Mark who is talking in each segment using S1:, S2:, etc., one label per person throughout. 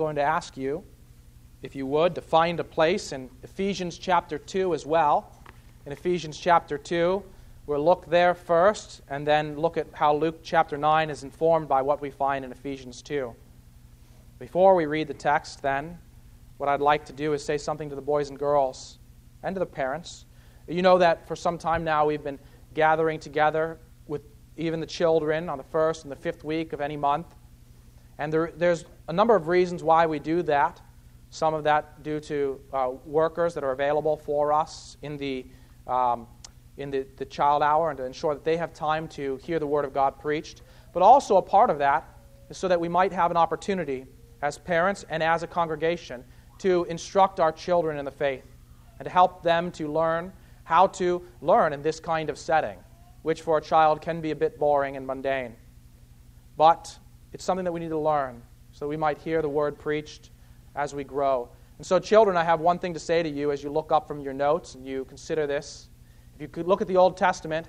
S1: going to ask you, if you would, to find a place in Ephesians chapter 2 as well. In Ephesians chapter 2, we'll look there first and then look at how Luke chapter 9 is informed by what we find in Ephesians 2. Before we read the text, then, what I'd like to do is say something to the boys and girls and to the parents. You know that for some time now we've been gathering together with even the children on the first and the fifth week of any month and there, there's a number of reasons why we do that. Some of that due to uh, workers that are available for us in the, um, in the, the child hour and to ensure that they have time to hear the Word of God preached. But also, a part of that is so that we might have an opportunity as parents and as a congregation to instruct our children in the faith and to help them to learn how to learn in this kind of setting, which for a child can be a bit boring and mundane. But it's something that we need to learn so we might hear the word preached as we grow. And so, children, I have one thing to say to you as you look up from your notes and you consider this. If you could look at the Old Testament,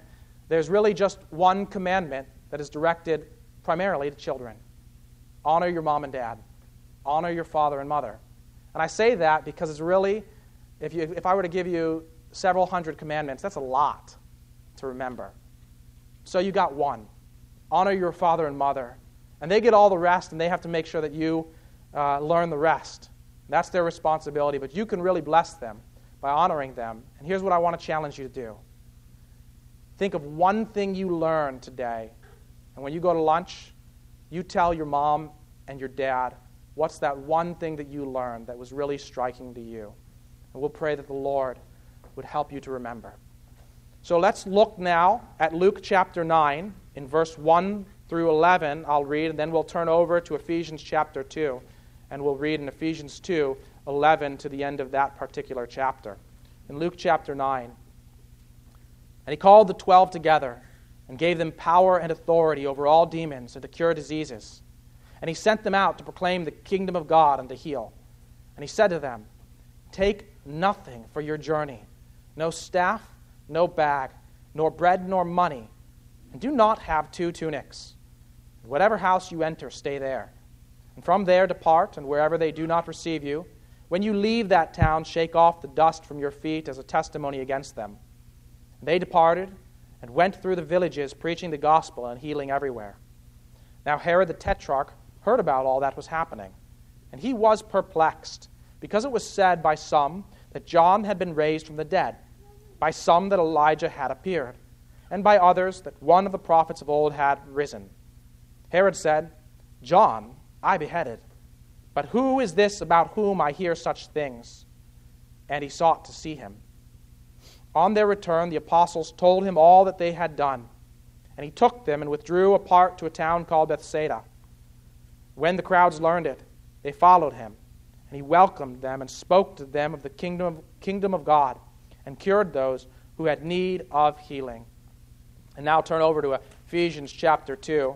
S1: there's really just one commandment that is directed primarily to children honor your mom and dad, honor your father and mother. And I say that because it's really, if, you, if I were to give you several hundred commandments, that's a lot to remember. So you got one honor your father and mother. And they get all the rest, and they have to make sure that you uh, learn the rest. That's their responsibility, but you can really bless them by honoring them. And here's what I want to challenge you to do think of one thing you learned today. And when you go to lunch, you tell your mom and your dad what's that one thing that you learned that was really striking to you. And we'll pray that the Lord would help you to remember. So let's look now at Luke chapter 9 in verse 1 through 11, I'll read, and then we'll turn over to Ephesians chapter 2, and we'll read in Ephesians 2, 11 to the end of that particular chapter. In Luke chapter 9, and he called the twelve together and gave them power and authority over all demons and to cure diseases. And he sent them out to proclaim the kingdom of God and to heal. And he said to them, Take nothing for your journey no staff, no bag, nor bread, nor money, and do not have two tunics. Whatever house you enter, stay there. And from there depart, and wherever they do not receive you, when you leave that town, shake off the dust from your feet as a testimony against them. They departed and went through the villages, preaching the gospel and healing everywhere. Now Herod the Tetrarch heard about all that was happening, and he was perplexed, because it was said by some that John had been raised from the dead, by some that Elijah had appeared, and by others that one of the prophets of old had risen. Herod said, John I beheaded, but who is this about whom I hear such things? And he sought to see him. On their return, the apostles told him all that they had done, and he took them and withdrew apart to a town called Bethsaida. When the crowds learned it, they followed him, and he welcomed them and spoke to them of the kingdom of, kingdom of God, and cured those who had need of healing. And now turn over to Ephesians chapter 2.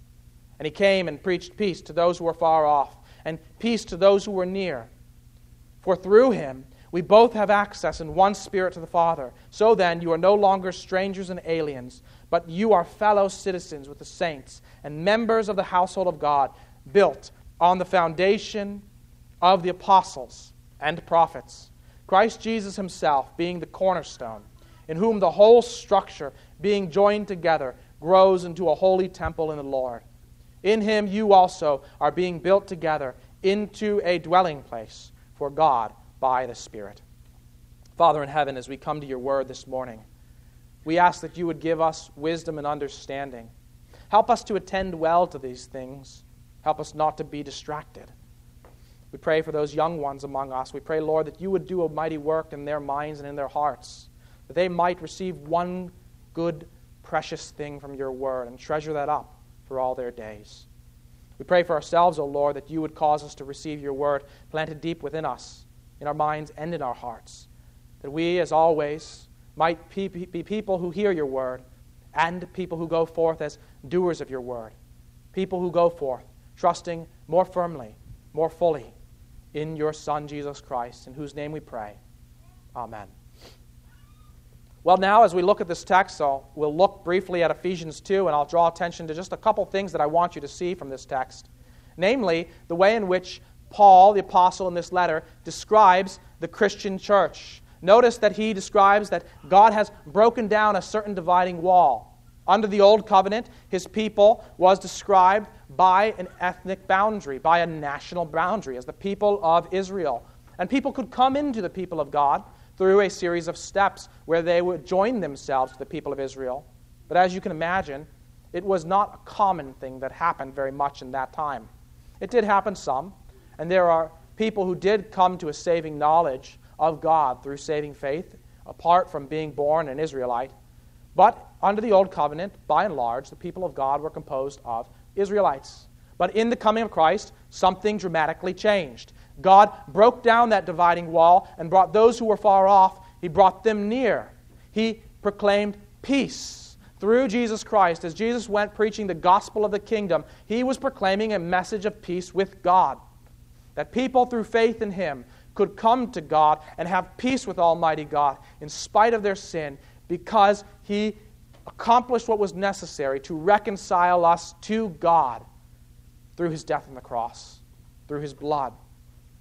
S1: And he came and preached peace to those who were far off, and peace to those who were near. For through him we both have access in one spirit to the Father. So then, you are no longer strangers and aliens, but you are fellow citizens with the saints and members of the household of God, built on the foundation of the apostles and prophets. Christ Jesus himself being the cornerstone, in whom the whole structure, being joined together, grows into a holy temple in the Lord. In him you also are being built together into a dwelling place for God by the Spirit. Father in heaven, as we come to your word this morning, we ask that you would give us wisdom and understanding. Help us to attend well to these things. Help us not to be distracted. We pray for those young ones among us. We pray, Lord, that you would do a mighty work in their minds and in their hearts, that they might receive one good, precious thing from your word and treasure that up for all their days. We pray for ourselves, O Lord, that you would cause us to receive your word planted deep within us, in our minds and in our hearts that we, as always, might be people who hear your word and people who go forth as doers of your word. People who go forth trusting more firmly, more fully in your Son, Jesus Christ, in whose name we pray. Amen. Well, now, as we look at this text, we'll look briefly at Ephesians 2, and I'll draw attention to just a couple things that I want you to see from this text. Namely, the way in which Paul, the apostle in this letter, describes the Christian church. Notice that he describes that God has broken down a certain dividing wall. Under the Old Covenant, his people was described by an ethnic boundary, by a national boundary, as the people of Israel. And people could come into the people of God through a series of steps where they would join themselves to the people of Israel. But as you can imagine, it was not a common thing that happened very much in that time. It did happen some, and there are people who did come to a saving knowledge of God through saving faith, apart from being born an Israelite. But under the Old Covenant, by and large, the people of God were composed of Israelites. But in the coming of Christ, something dramatically changed. God broke down that dividing wall and brought those who were far off, He brought them near. He proclaimed peace through Jesus Christ. As Jesus went preaching the gospel of the kingdom, He was proclaiming a message of peace with God. That people, through faith in Him, could come to God and have peace with Almighty God in spite of their sin because He accomplished what was necessary to reconcile us to God through His death on the cross, through His blood.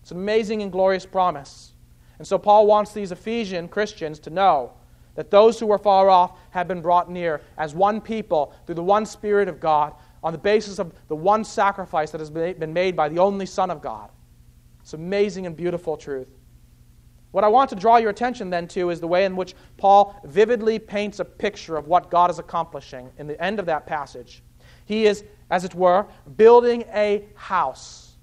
S1: It's an amazing and glorious promise. And so Paul wants these Ephesian Christians to know that those who were far off have been brought near as one people through the one Spirit of God on the basis of the one sacrifice that has been made by the only Son of God. It's amazing and beautiful truth. What I want to draw your attention then to is the way in which Paul vividly paints a picture of what God is accomplishing in the end of that passage. He is, as it were, building a house.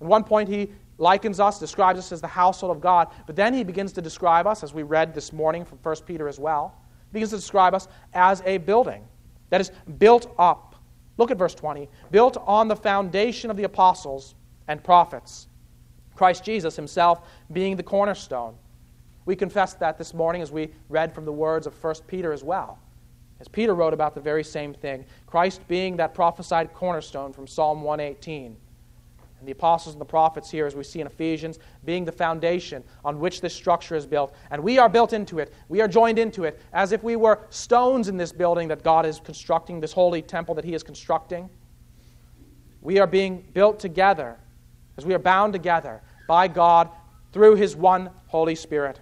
S1: At one point, he likens us, describes us as the household of God, but then he begins to describe us, as we read this morning from 1 Peter as well, he begins to describe us as a building that is built up. Look at verse 20 built on the foundation of the apostles and prophets Christ Jesus himself being the cornerstone. We confessed that this morning as we read from the words of 1 Peter as well. As Peter wrote about the very same thing, Christ being that prophesied cornerstone from Psalm 118. And the apostles and the prophets here, as we see in Ephesians, being the foundation on which this structure is built. And we are built into it. We are joined into it as if we were stones in this building that God is constructing, this holy temple that He is constructing. We are being built together as we are bound together by God through his one Holy Spirit.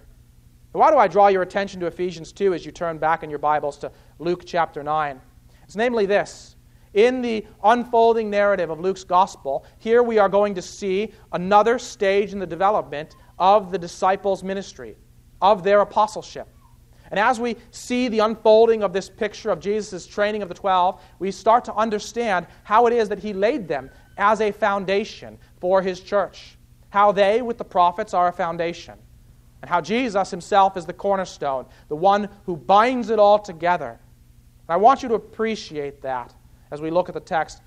S1: Why do I draw your attention to Ephesians 2 as you turn back in your Bibles to Luke chapter 9? It's namely this. In the unfolding narrative of Luke's gospel, here we are going to see another stage in the development of the disciples' ministry, of their apostleship. And as we see the unfolding of this picture of Jesus' training of the twelve, we start to understand how it is that he laid them as a foundation for his church how they, with the prophets, are a foundation, and how Jesus himself is the cornerstone, the one who binds it all together. And I want you to appreciate that as we look at the text.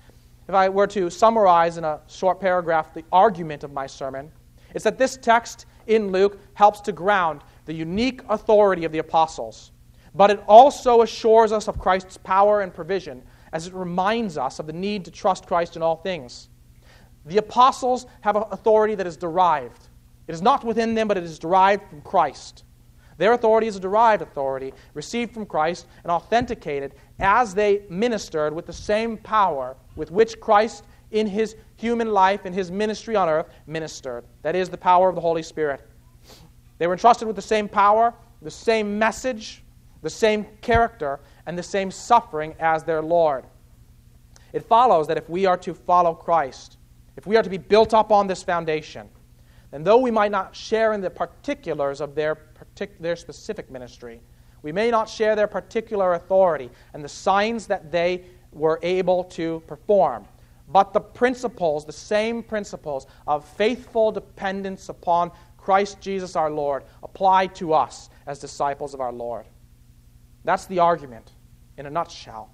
S1: If I were to summarize in a short paragraph the argument of my sermon, it's that this text in Luke helps to ground the unique authority of the apostles, but it also assures us of Christ's power and provision as it reminds us of the need to trust Christ in all things. The apostles have an authority that is derived. It is not within them, but it is derived from Christ. Their authority is a derived authority, received from Christ and authenticated as they ministered with the same power with which Christ, in his human life, and his ministry on earth, ministered. That is the power of the Holy Spirit. They were entrusted with the same power, the same message, the same character, and the same suffering as their Lord. It follows that if we are to follow Christ, if we are to be built up on this foundation, And though we might not share in the particulars of their, partic- their specific ministry, we may not share their particular authority and the signs that they were able to perform. But the principles, the same principles of faithful dependence upon Christ Jesus our Lord, apply to us as disciples of our Lord. That's the argument in a nutshell.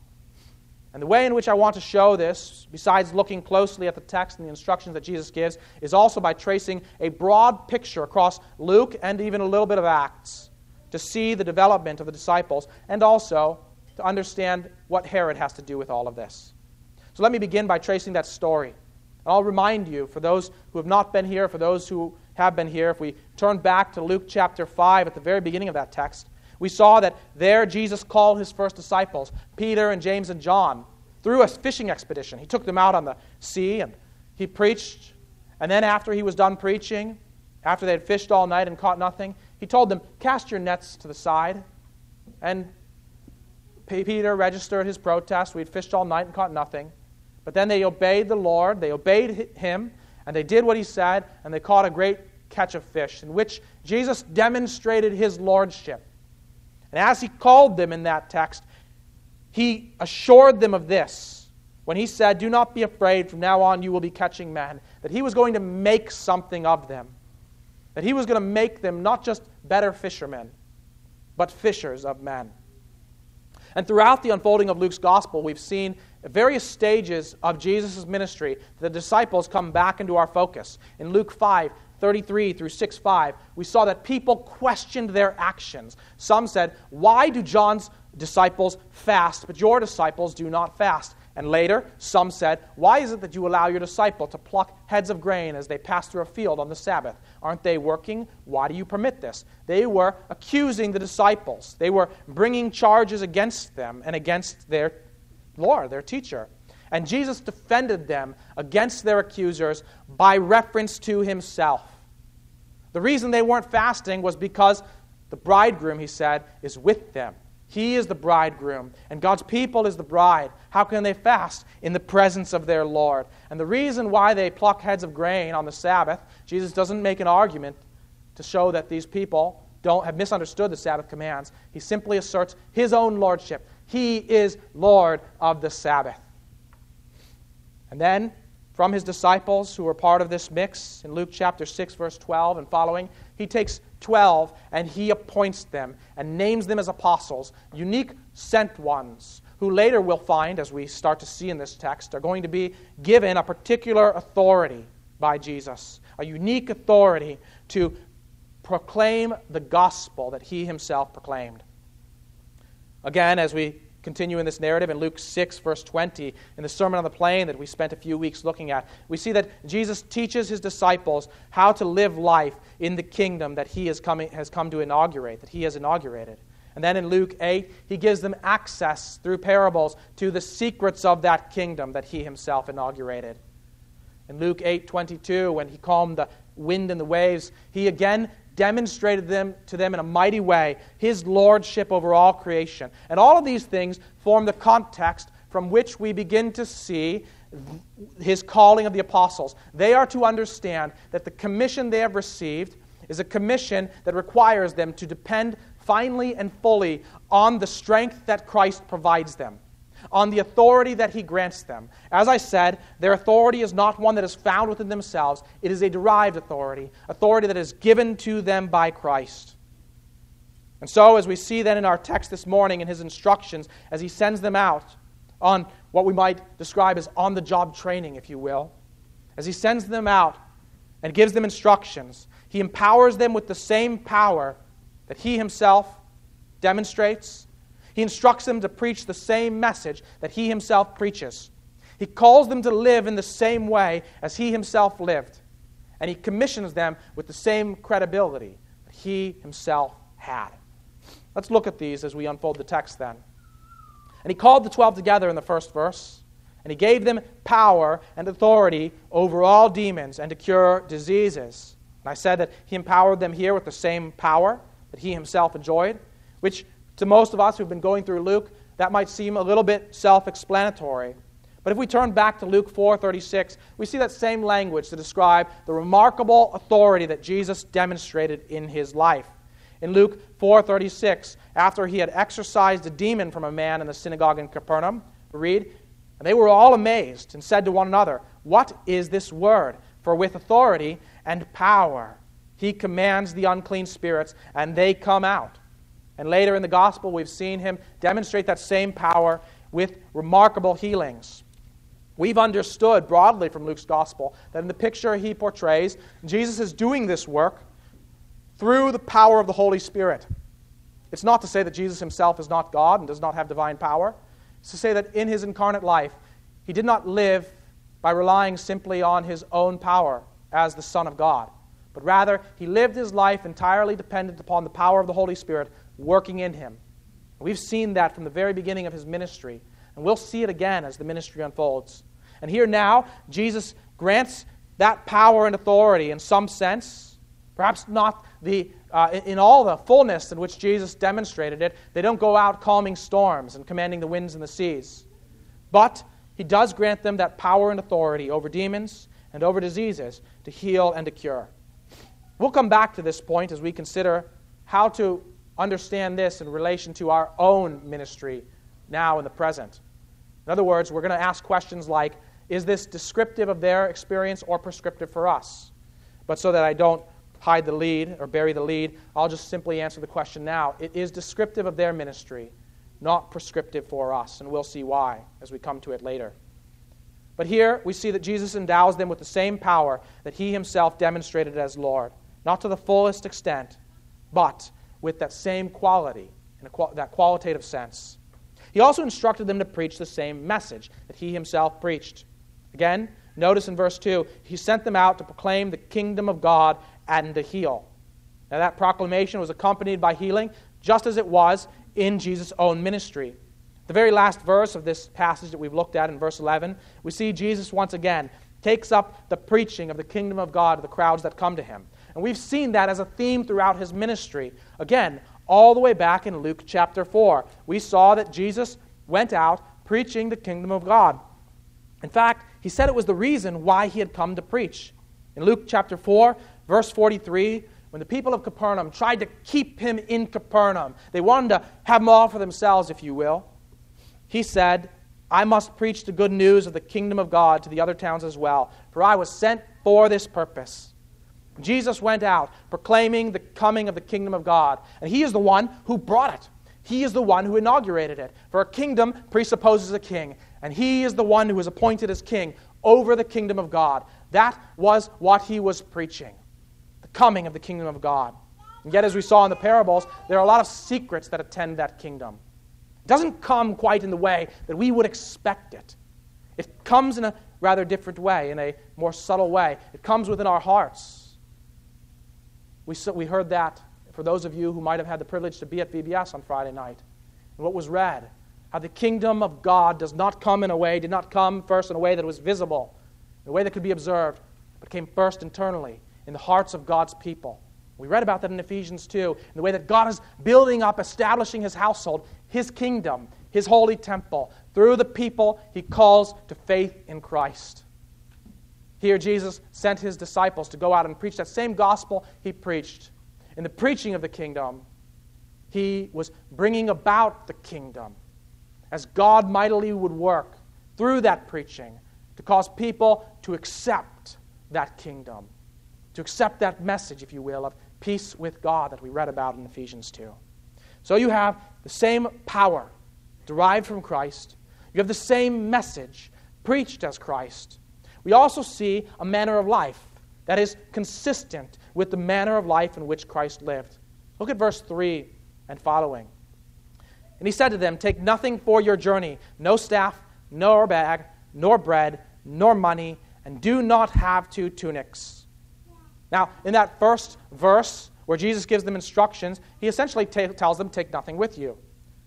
S1: And the way in which I want to show this, besides looking closely at the text and the instructions that Jesus gives, is also by tracing a broad picture across Luke and even a little bit of Acts to see the development of the disciples and also to understand what Herod has to do with all of this. So let me begin by tracing that story. And I'll remind you, for those who have not been here, for those who have been here, if we turn back to Luke chapter 5 at the very beginning of that text, we saw that there Jesus called his first disciples, Peter and James and John, through a fishing expedition. He took them out on the sea and he preached. And then, after he was done preaching, after they had fished all night and caught nothing, he told them, Cast your nets to the side. And Peter registered his protest. We had fished all night and caught nothing. But then they obeyed the Lord, they obeyed him, and they did what he said, and they caught a great catch of fish, in which Jesus demonstrated his lordship. And as he called them in that text, he assured them of this when he said, Do not be afraid, from now on you will be catching men, that he was going to make something of them. That he was going to make them not just better fishermen, but fishers of men. And throughout the unfolding of Luke's gospel, we've seen various stages of Jesus' ministry. The disciples come back into our focus. In Luke 5, 33 through 6 5, we saw that people questioned their actions. Some said, Why do John's disciples fast, but your disciples do not fast? And later, some said, Why is it that you allow your disciple to pluck heads of grain as they pass through a field on the Sabbath? Aren't they working? Why do you permit this? They were accusing the disciples, they were bringing charges against them and against their Lord, their teacher. And Jesus defended them against their accusers by reference to himself. The reason they weren't fasting was because the bridegroom, he said, is with them. He is the bridegroom, and God's people is the bride. How can they fast? In the presence of their Lord. And the reason why they pluck heads of grain on the Sabbath, Jesus doesn't make an argument to show that these people don't have misunderstood the Sabbath commands. He simply asserts his own lordship. He is Lord of the Sabbath. And then, from his disciples who were part of this mix, in Luke chapter 6, verse 12 and following, he takes 12 and he appoints them and names them as apostles, unique sent ones, who later we'll find, as we start to see in this text, are going to be given a particular authority by Jesus, a unique authority to proclaim the gospel that he himself proclaimed. Again, as we continue in this narrative in Luke 6, verse 20, in the Sermon on the Plain that we spent a few weeks looking at, we see that Jesus teaches his disciples how to live life in the kingdom that he has come, has come to inaugurate, that he has inaugurated. And then in Luke 8, he gives them access through parables to the secrets of that kingdom that he himself inaugurated. In Luke 8 22, when he calmed the wind and the waves, he again demonstrated them to them in a mighty way his lordship over all creation. And all of these things form the context from which we begin to see his calling of the apostles. They are to understand that the commission they have received is a commission that requires them to depend finally and fully on the strength that Christ provides them on the authority that he grants them. As I said, their authority is not one that is found within themselves, it is a derived authority, authority that is given to them by Christ. And so, as we see then in our text this morning in his instructions, as he sends them out on what we might describe as on the job training, if you will, as he sends them out and gives them instructions, he empowers them with the same power that he himself demonstrates he instructs them to preach the same message that he himself preaches. He calls them to live in the same way as he himself lived. And he commissions them with the same credibility that he himself had. Let's look at these as we unfold the text then. And he called the twelve together in the first verse, and he gave them power and authority over all demons and to cure diseases. And I said that he empowered them here with the same power that he himself enjoyed, which to most of us who've been going through Luke, that might seem a little bit self explanatory. But if we turn back to Luke 4:36, we see that same language to describe the remarkable authority that Jesus demonstrated in his life. In Luke 4:36, after he had exorcised a demon from a man in the synagogue in Capernaum, read, and they were all amazed and said to one another, "What is this word? For with authority and power he commands the unclean spirits, and they come out." And later in the gospel, we've seen him demonstrate that same power with remarkable healings. We've understood broadly from Luke's gospel that in the picture he portrays, Jesus is doing this work through the power of the Holy Spirit. It's not to say that Jesus himself is not God and does not have divine power. It's to say that in his incarnate life, he did not live by relying simply on his own power as the Son of God, but rather he lived his life entirely dependent upon the power of the Holy Spirit working in him. We've seen that from the very beginning of his ministry, and we'll see it again as the ministry unfolds. And here now, Jesus grants that power and authority in some sense, perhaps not the, uh, in all the fullness in which Jesus demonstrated it. They don't go out calming storms and commanding the winds and the seas. But he does grant them that power and authority over demons and over diseases to heal and to cure. We'll come back to this point as we consider how to understand this in relation to our own ministry now in the present. In other words, we're going to ask questions like is this descriptive of their experience or prescriptive for us? But so that I don't hide the lead or bury the lead, I'll just simply answer the question now. It is descriptive of their ministry, not prescriptive for us, and we'll see why as we come to it later. But here we see that Jesus endows them with the same power that he himself demonstrated as Lord, not to the fullest extent, but with that same quality, in qual- that qualitative sense. He also instructed them to preach the same message that he himself preached. Again, notice in verse 2, he sent them out to proclaim the kingdom of God and to heal. Now, that proclamation was accompanied by healing, just as it was in Jesus' own ministry. The very last verse of this passage that we've looked at in verse 11, we see Jesus once again takes up the preaching of the kingdom of God to the crowds that come to him. And we've seen that as a theme throughout his ministry. Again, all the way back in Luke chapter 4, we saw that Jesus went out preaching the kingdom of God. In fact, he said it was the reason why he had come to preach. In Luke chapter 4, verse 43, when the people of Capernaum tried to keep him in Capernaum, they wanted to have him all for themselves, if you will. He said, I must preach the good news of the kingdom of God to the other towns as well, for I was sent for this purpose. Jesus went out proclaiming the coming of the kingdom of God, and he is the one who brought it. He is the one who inaugurated it. For a kingdom presupposes a king, and he is the one who was appointed as king over the kingdom of God. That was what he was preaching the coming of the kingdom of God. And yet, as we saw in the parables, there are a lot of secrets that attend that kingdom. It doesn't come quite in the way that we would expect it, it comes in a rather different way, in a more subtle way. It comes within our hearts. We, we heard that for those of you who might have had the privilege to be at VBS on Friday night. And what was read how the kingdom of God does not come in a way, did not come first in a way that was visible, in a way that could be observed, but came first internally in the hearts of God's people. We read about that in Ephesians 2, in the way that God is building up, establishing his household, his kingdom, his holy temple, through the people he calls to faith in Christ. Here, Jesus sent his disciples to go out and preach that same gospel he preached. In the preaching of the kingdom, he was bringing about the kingdom as God mightily would work through that preaching to cause people to accept that kingdom, to accept that message, if you will, of peace with God that we read about in Ephesians 2. So you have the same power derived from Christ, you have the same message preached as Christ. We also see a manner of life that is consistent with the manner of life in which Christ lived. Look at verse 3 and following. And he said to them, Take nothing for your journey, no staff, nor bag, nor bread, nor money, and do not have two tunics. Now, in that first verse where Jesus gives them instructions, he essentially t- tells them, Take nothing with you.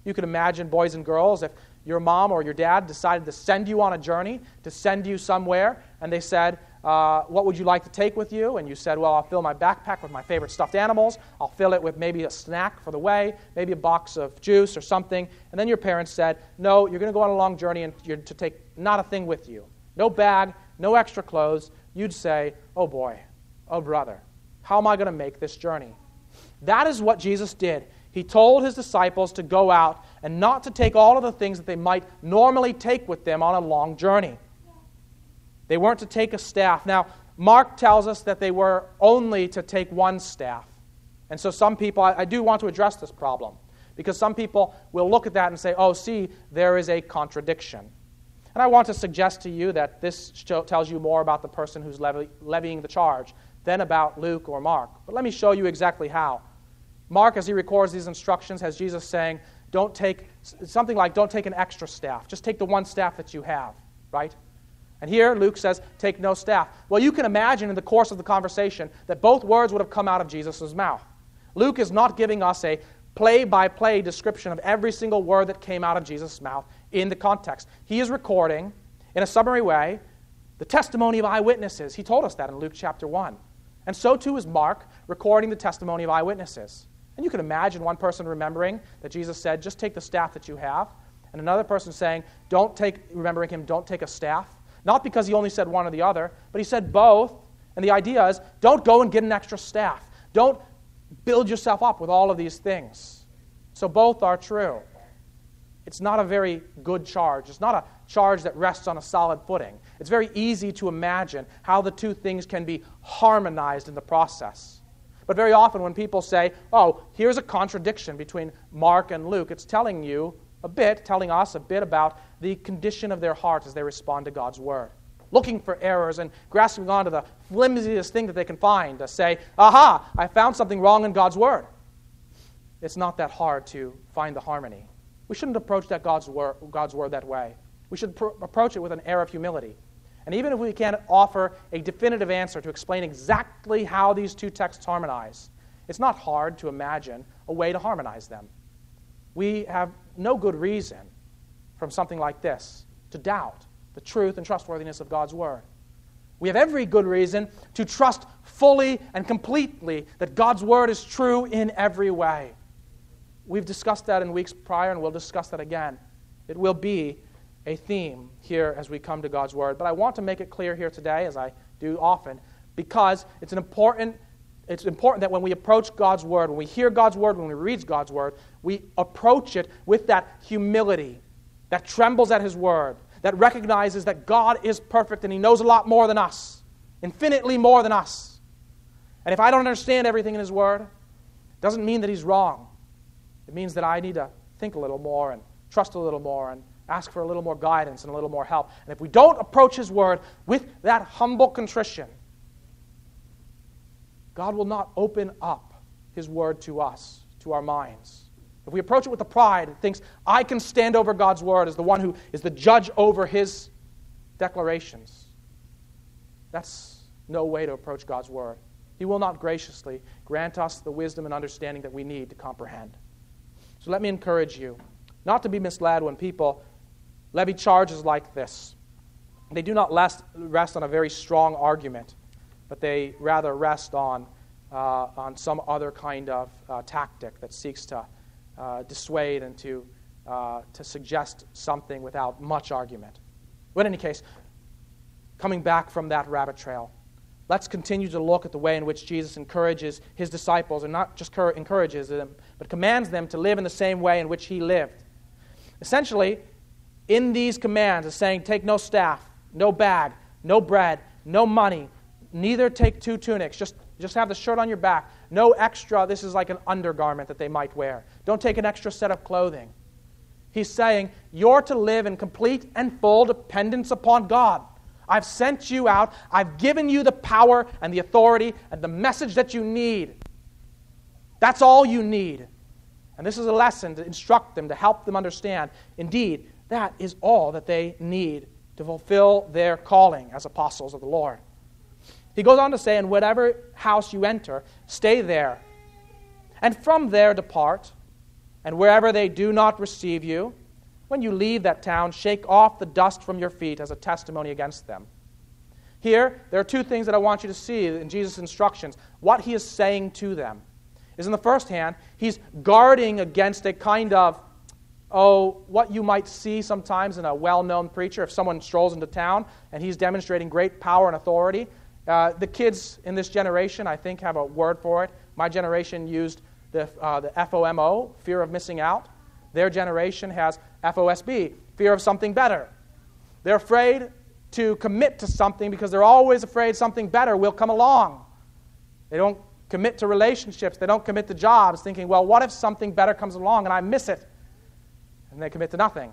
S1: You could imagine, boys and girls, if your mom or your dad decided to send you on a journey, to send you somewhere, and they said, uh, What would you like to take with you? And you said, Well, I'll fill my backpack with my favorite stuffed animals. I'll fill it with maybe a snack for the way, maybe a box of juice or something. And then your parents said, No, you're going to go on a long journey and you're to take not a thing with you. No bag, no extra clothes. You'd say, Oh boy, oh brother, how am I going to make this journey? That is what Jesus did. He told his disciples to go out and not to take all of the things that they might normally take with them on a long journey. They weren't to take a staff. Now, Mark tells us that they were only to take one staff. And so, some people, I, I do want to address this problem because some people will look at that and say, oh, see, there is a contradiction. And I want to suggest to you that this tells you more about the person who's levy, levying the charge than about Luke or Mark. But let me show you exactly how. Mark, as he records these instructions, has Jesus saying, don't take something like, don't take an extra staff. Just take the one staff that you have, right? And here Luke says, Take no staff. Well, you can imagine in the course of the conversation that both words would have come out of Jesus' mouth. Luke is not giving us a play by play description of every single word that came out of Jesus' mouth in the context. He is recording, in a summary way, the testimony of eyewitnesses. He told us that in Luke chapter 1. And so too is Mark recording the testimony of eyewitnesses. And you can imagine one person remembering that Jesus said, Just take the staff that you have. And another person saying, Don't take, remembering him, don't take a staff. Not because he only said one or the other, but he said both. And the idea is don't go and get an extra staff. Don't build yourself up with all of these things. So both are true. It's not a very good charge. It's not a charge that rests on a solid footing. It's very easy to imagine how the two things can be harmonized in the process. But very often, when people say, oh, here's a contradiction between Mark and Luke, it's telling you a bit, telling us a bit about the condition of their heart as they respond to God's word. Looking for errors and grasping onto the flimsiest thing that they can find to say, aha, I found something wrong in God's word. It's not that hard to find the harmony. We shouldn't approach that God's word, God's word that way. We should pr- approach it with an air of humility. And even if we can't offer a definitive answer to explain exactly how these two texts harmonize, it's not hard to imagine a way to harmonize them. We have no good reason from something like this to doubt the truth and trustworthiness of God's Word. We have every good reason to trust fully and completely that God's Word is true in every way. We've discussed that in weeks prior, and we'll discuss that again. It will be a theme here as we come to God's Word. But I want to make it clear here today, as I do often, because it's an important it's important that when we approach God's Word, when we hear God's Word, when we read God's Word, we approach it with that humility that trembles at His Word, that recognizes that God is perfect and He knows a lot more than us, infinitely more than us. And if I don't understand everything in His Word, it doesn't mean that He's wrong. It means that I need to think a little more and trust a little more and ask for a little more guidance and a little more help. And if we don't approach His Word with that humble contrition, God will not open up His Word to us, to our minds. If we approach it with the pride and thinks, I can stand over God's Word as the one who is the judge over His declarations, that's no way to approach God's Word. He will not graciously grant us the wisdom and understanding that we need to comprehend. So let me encourage you not to be misled when people levy charges like this. They do not rest on a very strong argument but they rather rest on, uh, on some other kind of uh, tactic that seeks to uh, dissuade and to, uh, to suggest something without much argument. But in any case, coming back from that rabbit trail, let's continue to look at the way in which Jesus encourages his disciples, and not just encourages them, but commands them to live in the same way in which he lived. Essentially, in these commands, is saying, Take no staff, no bag, no bread, no money, Neither take two tunics. Just, just have the shirt on your back. No extra. This is like an undergarment that they might wear. Don't take an extra set of clothing. He's saying, You're to live in complete and full dependence upon God. I've sent you out. I've given you the power and the authority and the message that you need. That's all you need. And this is a lesson to instruct them, to help them understand. Indeed, that is all that they need to fulfill their calling as apostles of the Lord. He goes on to say, In whatever house you enter, stay there. And from there depart. And wherever they do not receive you, when you leave that town, shake off the dust from your feet as a testimony against them. Here, there are two things that I want you to see in Jesus' instructions. What he is saying to them is, in the first hand, he's guarding against a kind of, oh, what you might see sometimes in a well known preacher. If someone strolls into town and he's demonstrating great power and authority, uh, the kids in this generation, I think, have a word for it. My generation used the, uh, the FOMO, fear of missing out. Their generation has FOSB, fear of something better. They're afraid to commit to something because they're always afraid something better will come along. They don't commit to relationships, they don't commit to jobs, thinking, well, what if something better comes along and I miss it? And they commit to nothing.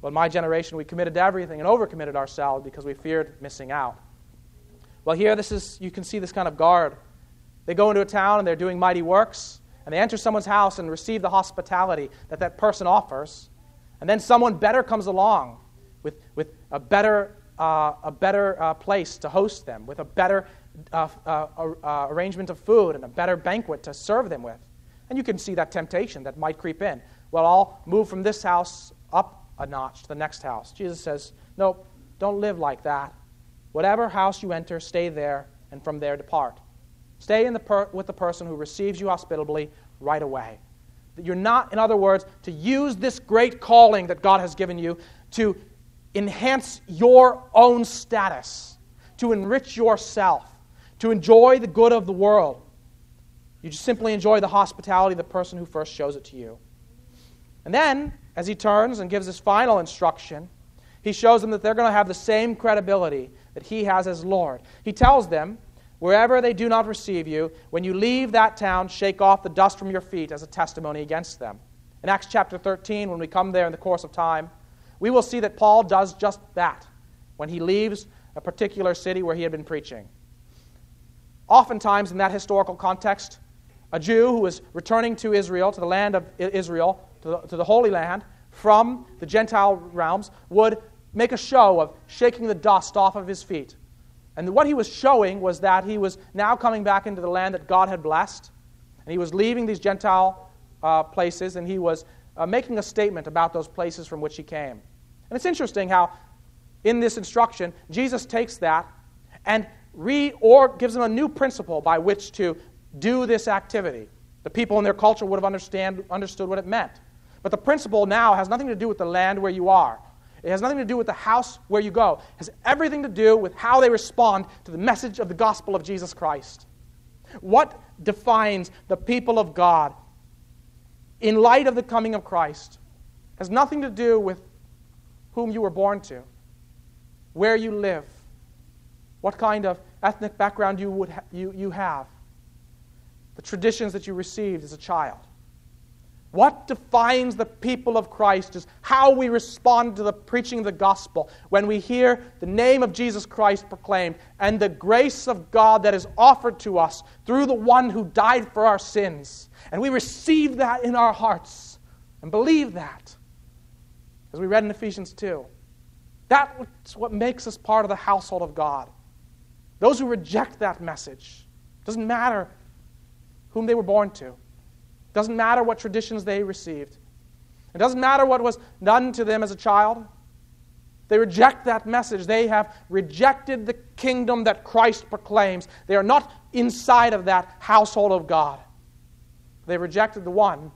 S1: Well, in my generation, we committed to everything and overcommitted ourselves because we feared missing out. Well, here, this is, you can see this kind of guard. They go into a town and they're doing mighty works, and they enter someone's house and receive the hospitality that that person offers. And then someone better comes along with, with a better, uh, a better uh, place to host them, with a better uh, uh, uh, arrangement of food and a better banquet to serve them with. And you can see that temptation that might creep in. Well, I'll move from this house up a notch to the next house. Jesus says, No, don't live like that. Whatever house you enter, stay there, and from there depart. Stay the per- with the person who receives you hospitably right away. That you're not, in other words, to use this great calling that God has given you to enhance your own status, to enrich yourself, to enjoy the good of the world. You just simply enjoy the hospitality of the person who first shows it to you. And then, as he turns and gives his final instruction, he shows them that they're going to have the same credibility that he has as Lord. He tells them, wherever they do not receive you, when you leave that town, shake off the dust from your feet as a testimony against them. In Acts chapter 13, when we come there in the course of time, we will see that Paul does just that when he leaves a particular city where he had been preaching. Oftentimes, in that historical context, a Jew who was returning to Israel, to the land of Israel, to the, to the Holy Land, from the Gentile realms, would make a show of shaking the dust off of his feet. And what he was showing was that he was now coming back into the land that God had blessed. And he was leaving these Gentile uh, places, and he was uh, making a statement about those places from which he came. And it's interesting how, in this instruction, Jesus takes that and re or gives them a new principle by which to do this activity. The people in their culture would have understand, understood what it meant. But the principle now has nothing to do with the land where you are. It has nothing to do with the house where you go. It has everything to do with how they respond to the message of the gospel of Jesus Christ. What defines the people of God in light of the coming of Christ has nothing to do with whom you were born to, where you live, what kind of ethnic background you, would ha- you, you have, the traditions that you received as a child. What defines the people of Christ is how we respond to the preaching of the gospel when we hear the name of Jesus Christ proclaimed and the grace of God that is offered to us through the one who died for our sins. And we receive that in our hearts and believe that as we read in Ephesians 2. That's what makes us part of the household of God. Those who reject that message, doesn't matter whom they were born to, doesn't matter what traditions they received, it doesn't matter what was done to them as a child. They reject that message. They have rejected the kingdom that Christ proclaims. They are not inside of that household of God. They rejected the one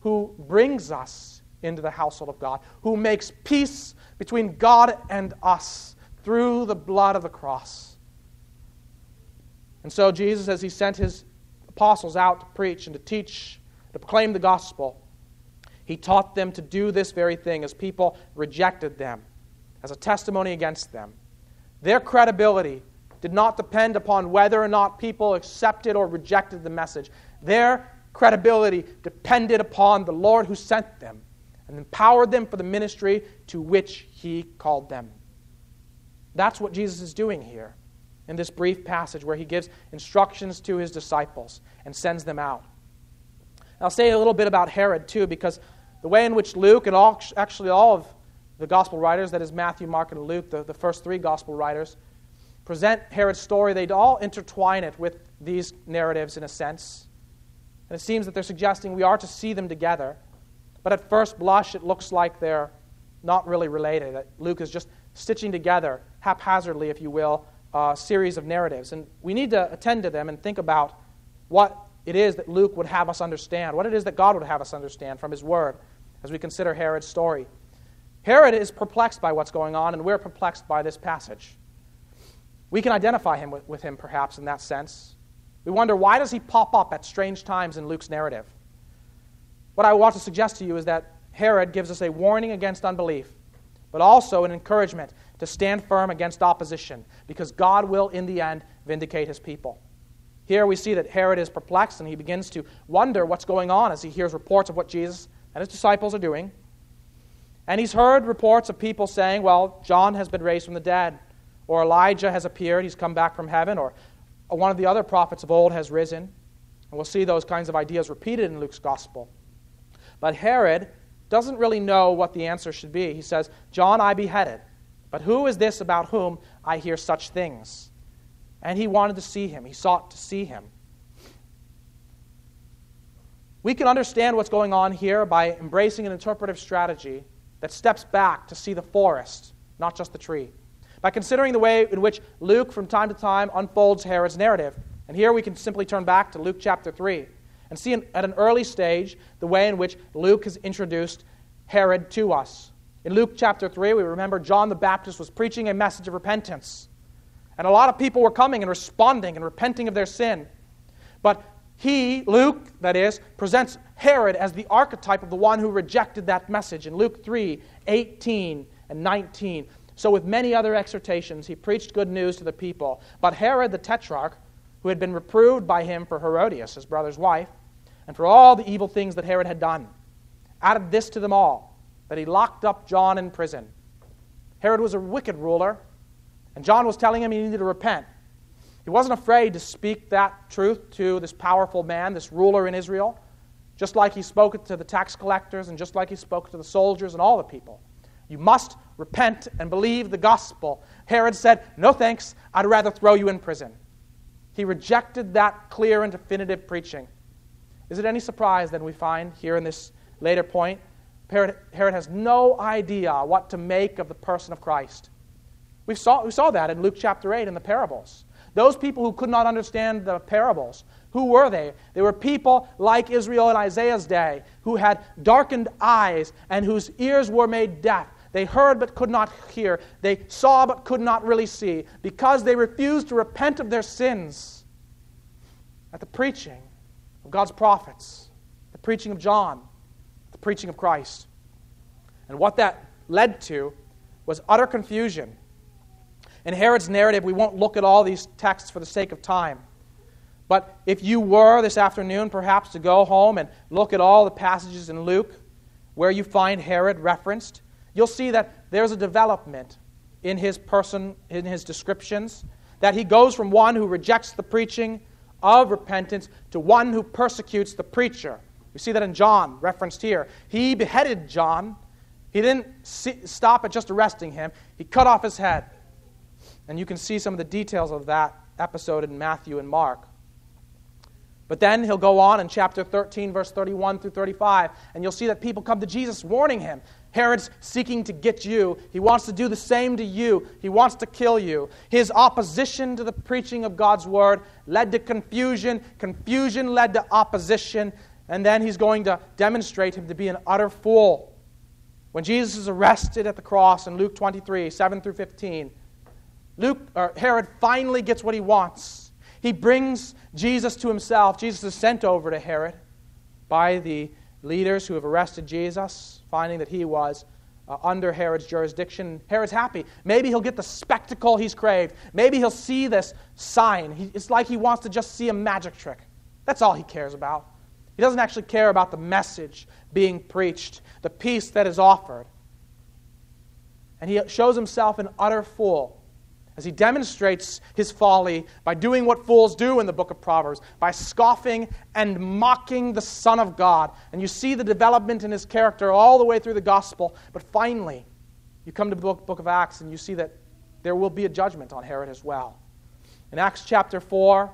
S1: who brings us into the household of God, who makes peace between God and us through the blood of the cross. And so, Jesus, as he sent his apostles out to preach and to teach, to proclaim the gospel, he taught them to do this very thing as people rejected them, as a testimony against them. Their credibility did not depend upon whether or not people accepted or rejected the message. Their credibility depended upon the Lord who sent them and empowered them for the ministry to which he called them. That's what Jesus is doing here in this brief passage where he gives instructions to his disciples and sends them out. I'll say a little bit about Herod too, because the way in which Luke and all, actually all of the gospel writers, that is Matthew, Mark, and Luke, the, the first three gospel writers, present Herod's story, they all intertwine it with these narratives in a sense. And it seems that they're suggesting we are to see them together. But at first blush, it looks like they're not really related. That Luke is just stitching together, haphazardly, if you will, a series of narratives. And we need to attend to them and think about what it is that Luke would have us understand, what it is that God would have us understand from his word as we consider Herod's story. Herod is perplexed by what's going on, and we're perplexed by this passage. We can identify him with, with him, perhaps, in that sense. We wonder why does he pop up at strange times in Luke's narrative? What I want to suggest to you is that Herod gives us a warning against unbelief, but also an encouragement to stand firm against opposition, because God will, in the end, vindicate his people. Here we see that Herod is perplexed and he begins to wonder what's going on as he hears reports of what Jesus and his disciples are doing. And he's heard reports of people saying, well, John has been raised from the dead, or Elijah has appeared, he's come back from heaven, or one of the other prophets of old has risen. And we'll see those kinds of ideas repeated in Luke's gospel. But Herod doesn't really know what the answer should be. He says, John I beheaded, but who is this about whom I hear such things? And he wanted to see him, he sought to see him. We can understand what's going on here by embracing an interpretive strategy that steps back to see the forest, not just the tree. By considering the way in which Luke, from time to time, unfolds Herod's narrative. And here we can simply turn back to Luke chapter 3 and see at an early stage the way in which Luke has introduced Herod to us. In Luke chapter 3, we remember John the Baptist was preaching a message of repentance. And a lot of people were coming and responding and repenting of their sin. But he, Luke, that is, presents Herod as the archetype of the one who rejected that message in Luke 3 18 and 19. So, with many other exhortations, he preached good news to the people. But Herod the tetrarch, who had been reproved by him for Herodias, his brother's wife, and for all the evil things that Herod had done, added this to them all that he locked up John in prison. Herod was a wicked ruler, and John was telling him he needed to repent. He wasn't afraid to speak that truth to this powerful man, this ruler in Israel, just like he spoke it to the tax collectors and just like he spoke to the soldiers and all the people. You must repent and believe the gospel. Herod said, No thanks, I'd rather throw you in prison. He rejected that clear and definitive preaching. Is it any surprise then we find here in this later point? Herod, Herod has no idea what to make of the person of Christ. We saw, we saw that in Luke chapter 8 in the parables. Those people who could not understand the parables, who were they? They were people like Israel in Isaiah's day who had darkened eyes and whose ears were made deaf. They heard but could not hear. They saw but could not really see because they refused to repent of their sins at the preaching of God's prophets, the preaching of John, the preaching of Christ. And what that led to was utter confusion in Herod's narrative, we won't look at all these texts for the sake of time. But if you were this afternoon, perhaps, to go home and look at all the passages in Luke where you find Herod referenced, you'll see that there's a development in his person, in his descriptions, that he goes from one who rejects the preaching of repentance to one who persecutes the preacher. We see that in John, referenced here. He beheaded John. He didn't see, stop at just arresting him, he cut off his head. And you can see some of the details of that episode in Matthew and Mark. But then he'll go on in chapter 13, verse 31 through 35, and you'll see that people come to Jesus warning him. Herod's seeking to get you. He wants to do the same to you. He wants to kill you. His opposition to the preaching of God's word led to confusion. Confusion led to opposition. And then he's going to demonstrate him to be an utter fool. When Jesus is arrested at the cross in Luke 23, 7 through 15, Luke, or Herod finally gets what he wants. He brings Jesus to himself. Jesus is sent over to Herod by the leaders who have arrested Jesus, finding that he was uh, under Herod's jurisdiction. Herod's happy. Maybe he'll get the spectacle he's craved. Maybe he'll see this sign. He, it's like he wants to just see a magic trick. That's all he cares about. He doesn't actually care about the message being preached, the peace that is offered. And he shows himself an utter fool as he demonstrates his folly by doing what fools do in the book of Proverbs, by scoffing and mocking the Son of God. And you see the development in his character all the way through the gospel. But finally, you come to the book, of Acts and you see that there will be a judgment on Herod as well. In Acts chapter 4,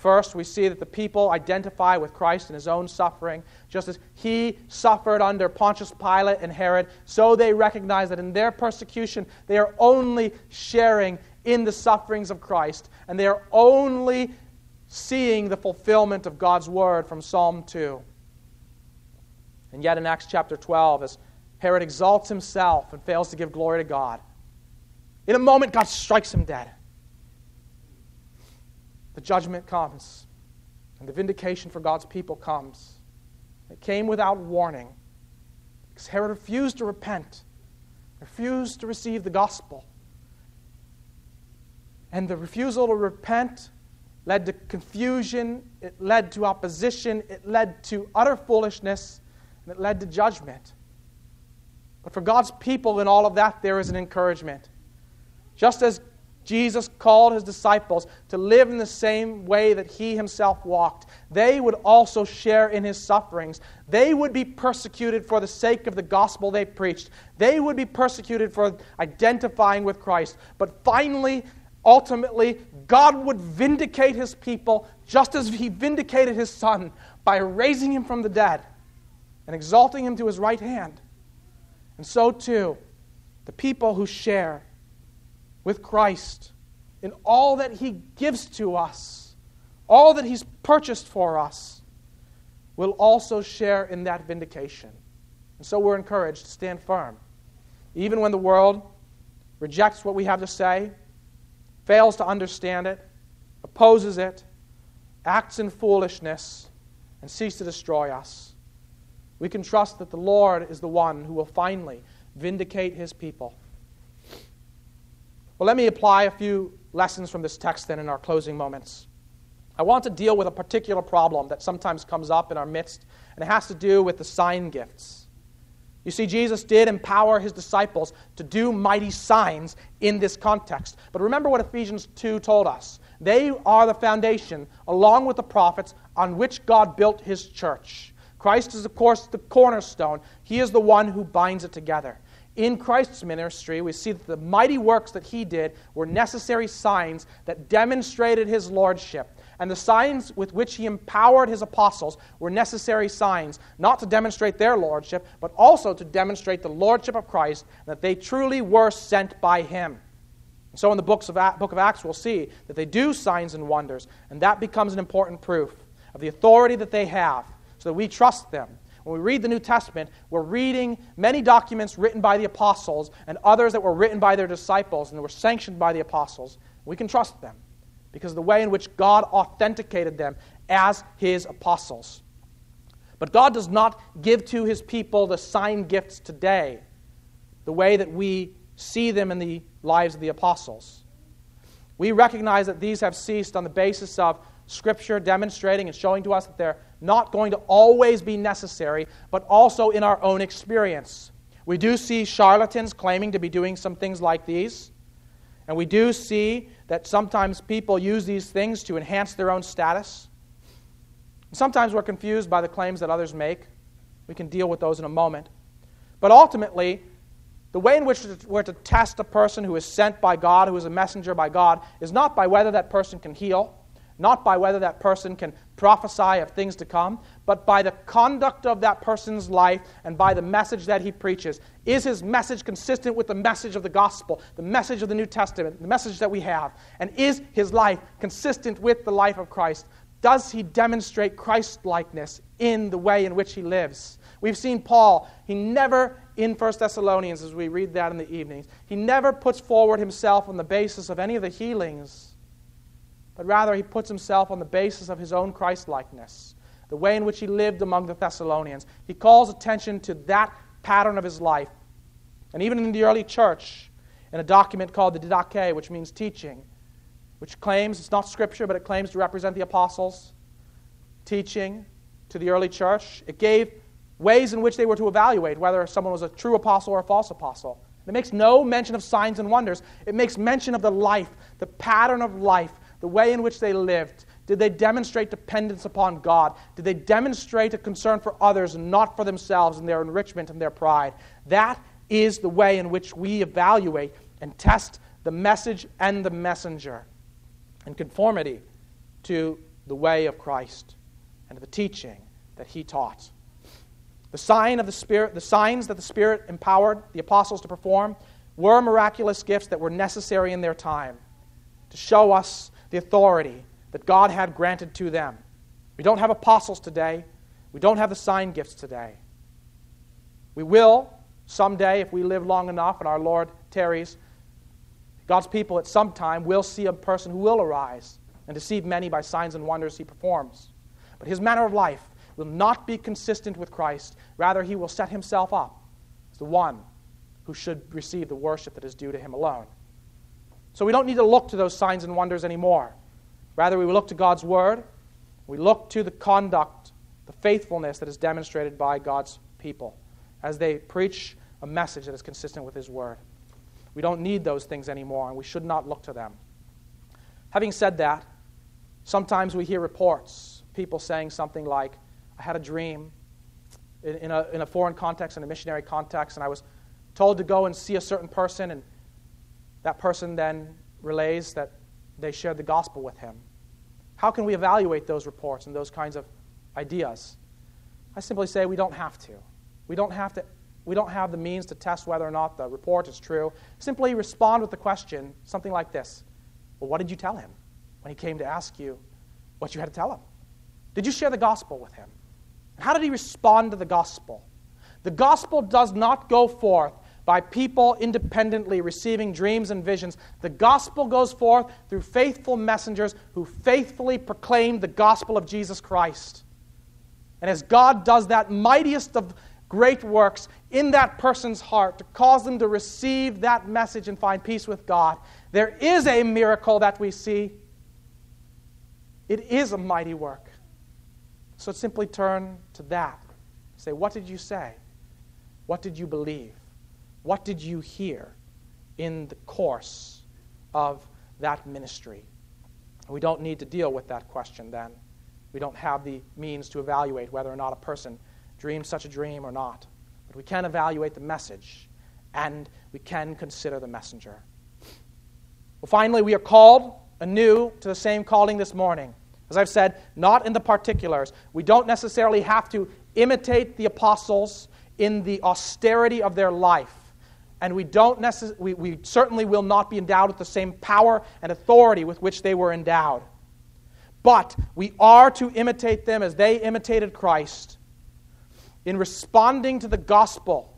S1: First, we see that the people identify with Christ in his own suffering. Just as he suffered under Pontius Pilate and Herod, so they recognize that in their persecution, they are only sharing in the sufferings of Christ, and they are only seeing the fulfillment of God's word from Psalm 2. And yet, in Acts chapter 12, as Herod exalts himself and fails to give glory to God, in a moment, God strikes him dead the judgment comes and the vindication for God's people comes. It came without warning because Herod refused to repent, refused to receive the gospel. And the refusal to repent led to confusion, it led to opposition, it led to utter foolishness, and it led to judgment. But for God's people in all of that, there is an encouragement. Just as Jesus called his disciples to live in the same way that he himself walked. They would also share in his sufferings. They would be persecuted for the sake of the gospel they preached. They would be persecuted for identifying with Christ. But finally, ultimately, God would vindicate his people just as he vindicated his son by raising him from the dead and exalting him to his right hand. And so, too, the people who share with Christ in all that He gives to us, all that He's purchased for us, will also share in that vindication. And so we're encouraged to stand firm. Even when the world rejects what we have to say, fails to understand it, opposes it, acts in foolishness, and seeks to destroy us, we can trust that the Lord is the one who will finally vindicate his people. Well, let me apply a few lessons from this text then in our closing moments. I want to deal with a particular problem that sometimes comes up in our midst, and it has to do with the sign gifts. You see, Jesus did empower his disciples to do mighty signs in this context. But remember what Ephesians 2 told us. They are the foundation, along with the prophets, on which God built his church. Christ is, of course, the cornerstone. He is the one who binds it together in Christ's ministry, we see that the mighty works that he did were necessary signs that demonstrated his lordship. And the signs with which he empowered his apostles were necessary signs, not to demonstrate their lordship, but also to demonstrate the lordship of Christ, that they truly were sent by him. so in the books of, book of Acts, we'll see that they do signs and wonders, and that becomes an important proof of the authority that they have, so that we trust them when we read the New Testament, we're reading many documents written by the apostles and others that were written by their disciples and were sanctioned by the apostles. We can trust them because of the way in which God authenticated them as his apostles. But God does not give to his people the sign gifts today the way that we see them in the lives of the apostles. We recognize that these have ceased on the basis of Scripture demonstrating and showing to us that they're not going to always be necessary, but also in our own experience. We do see charlatans claiming to be doing some things like these. And we do see that sometimes people use these things to enhance their own status. Sometimes we're confused by the claims that others make. We can deal with those in a moment. But ultimately, the way in which we're to test a person who is sent by God, who is a messenger by God, is not by whether that person can heal, not by whether that person can prophesy of things to come, but by the conduct of that person's life and by the message that he preaches. Is his message consistent with the message of the gospel, the message of the New Testament, the message that we have? And is his life consistent with the life of Christ? Does he demonstrate Christ likeness in the way in which he lives? We've seen Paul, he never, in 1 Thessalonians, as we read that in the evenings, he never puts forward himself on the basis of any of the healings but rather he puts himself on the basis of his own Christlikeness, the way in which he lived among the Thessalonians. He calls attention to that pattern of his life. And even in the early church, in a document called the Didache, which means teaching, which claims it's not scripture, but it claims to represent the apostles' teaching to the early church. It gave ways in which they were to evaluate whether someone was a true apostle or a false apostle. It makes no mention of signs and wonders. It makes mention of the life, the pattern of life the way in which they lived? Did they demonstrate dependence upon God? Did they demonstrate a concern for others and not for themselves and their enrichment and their pride? That is the way in which we evaluate and test the message and the messenger in conformity to the way of Christ and the teaching that he taught. The sign of the Spirit, the signs that the Spirit empowered the apostles to perform were miraculous gifts that were necessary in their time to show us the authority that God had granted to them. We don't have apostles today. We don't have the sign gifts today. We will someday, if we live long enough and our Lord tarries, God's people at some time will see a person who will arise and deceive many by signs and wonders he performs. But his manner of life will not be consistent with Christ. Rather, he will set himself up as the one who should receive the worship that is due to him alone. So we don't need to look to those signs and wonders anymore. Rather, we look to God's word. We look to the conduct, the faithfulness that is demonstrated by God's people as they preach a message that is consistent with his word. We don't need those things anymore, and we should not look to them. Having said that, sometimes we hear reports, people saying something like, I had a dream in, in, a, in a foreign context, in a missionary context, and I was told to go and see a certain person, and that person then relays that they shared the gospel with him. How can we evaluate those reports and those kinds of ideas? I simply say we don't have to. We don't have to we don't have the means to test whether or not the report is true. Simply respond with the question, something like this Well, what did you tell him when he came to ask you what you had to tell him? Did you share the gospel with him? How did he respond to the gospel? The gospel does not go forth by people independently receiving dreams and visions. The gospel goes forth through faithful messengers who faithfully proclaim the gospel of Jesus Christ. And as God does that mightiest of great works in that person's heart to cause them to receive that message and find peace with God. There is a miracle that we see. It is a mighty work. So simply turn to that. Say, what did you say? What did you believe? What did you hear in the course of that ministry? We don't need to deal with that question then. We don't have the means to evaluate whether or not a person dreamed such a dream or not. But we can evaluate the message and we can consider the messenger. Well, finally, we are called anew to the same calling this morning. As I've said, not in the particulars. We don't necessarily have to imitate the apostles in the austerity of their life. And we, don't necess- we, we certainly will not be endowed with the same power and authority with which they were endowed. But we are to imitate them as they imitated Christ in responding to the gospel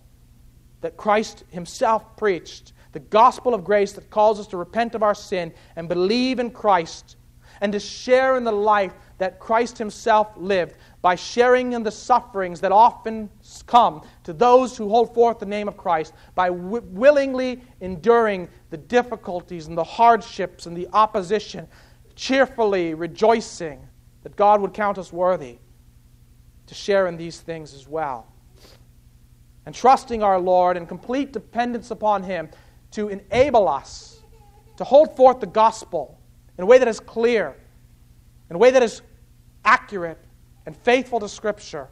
S1: that Christ himself preached, the gospel of grace that calls us to repent of our sin and believe in Christ, and to share in the life that Christ himself lived by sharing in the sufferings that often come to those who hold forth the name of Christ, by w- willingly enduring the difficulties and the hardships and the opposition, cheerfully rejoicing that God would count us worthy to share in these things as well. And trusting our Lord in complete dependence upon Him to enable us to hold forth the gospel in a way that is clear, in a way that is accurate and faithful to Scripture,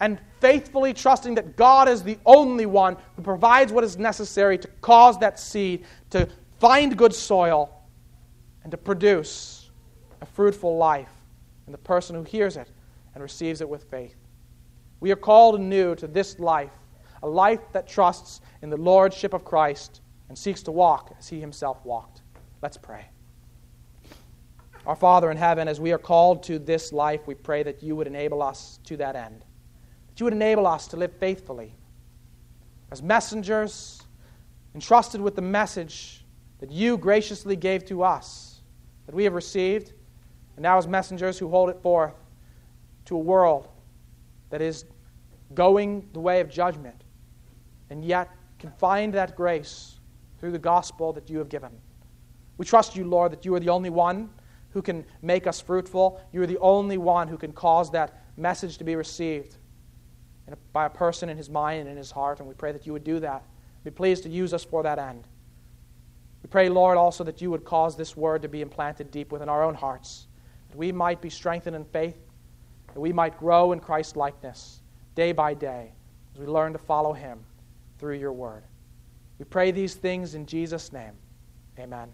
S1: and faithfully trusting that God is the only one who provides what is necessary to cause that seed to find good soil and to produce a fruitful life in the person who hears it and receives it with faith. We are called anew to this life, a life that trusts in the Lordship of Christ and seeks to walk as he himself walked. Let's pray. Our Father in heaven, as we are called to this life, we pray that you would enable us to that end. That you would enable us to live faithfully as messengers entrusted with the message that you graciously gave to us, that we have received, and now as messengers who hold it forth to a world that is going the way of judgment and yet can find that grace through the gospel that you have given. We trust you, Lord, that you are the only one who can make us fruitful. You are the only one who can cause that message to be received by a person in his mind and in his heart, and we pray that you would do that. Be pleased to use us for that end. We pray, Lord, also that you would cause this word to be implanted deep within our own hearts, that we might be strengthened in faith that we might grow in Christ likeness day by day as we learn to follow him through your word. We pray these things in Jesus' name. Amen.